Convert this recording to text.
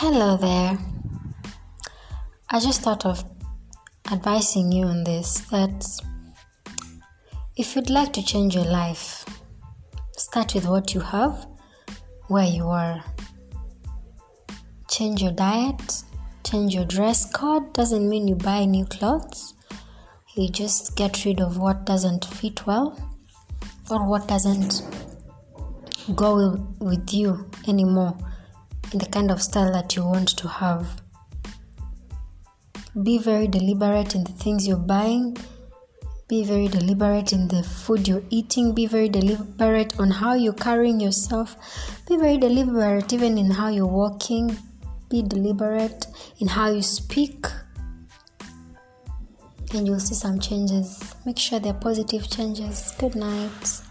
Hello there. I just thought of advising you on this that if you'd like to change your life, start with what you have, where you are. Change your diet, change your dress code. Doesn't mean you buy new clothes. You just get rid of what doesn't fit well or what doesn't go with you anymore the kind of style that you want to have. Be very deliberate in the things you're buying. Be very deliberate in the food you're eating. Be very deliberate on how you're carrying yourself. Be very deliberate even in how you're walking. Be deliberate in how you speak. And you'll see some changes. Make sure they're positive changes. Good night.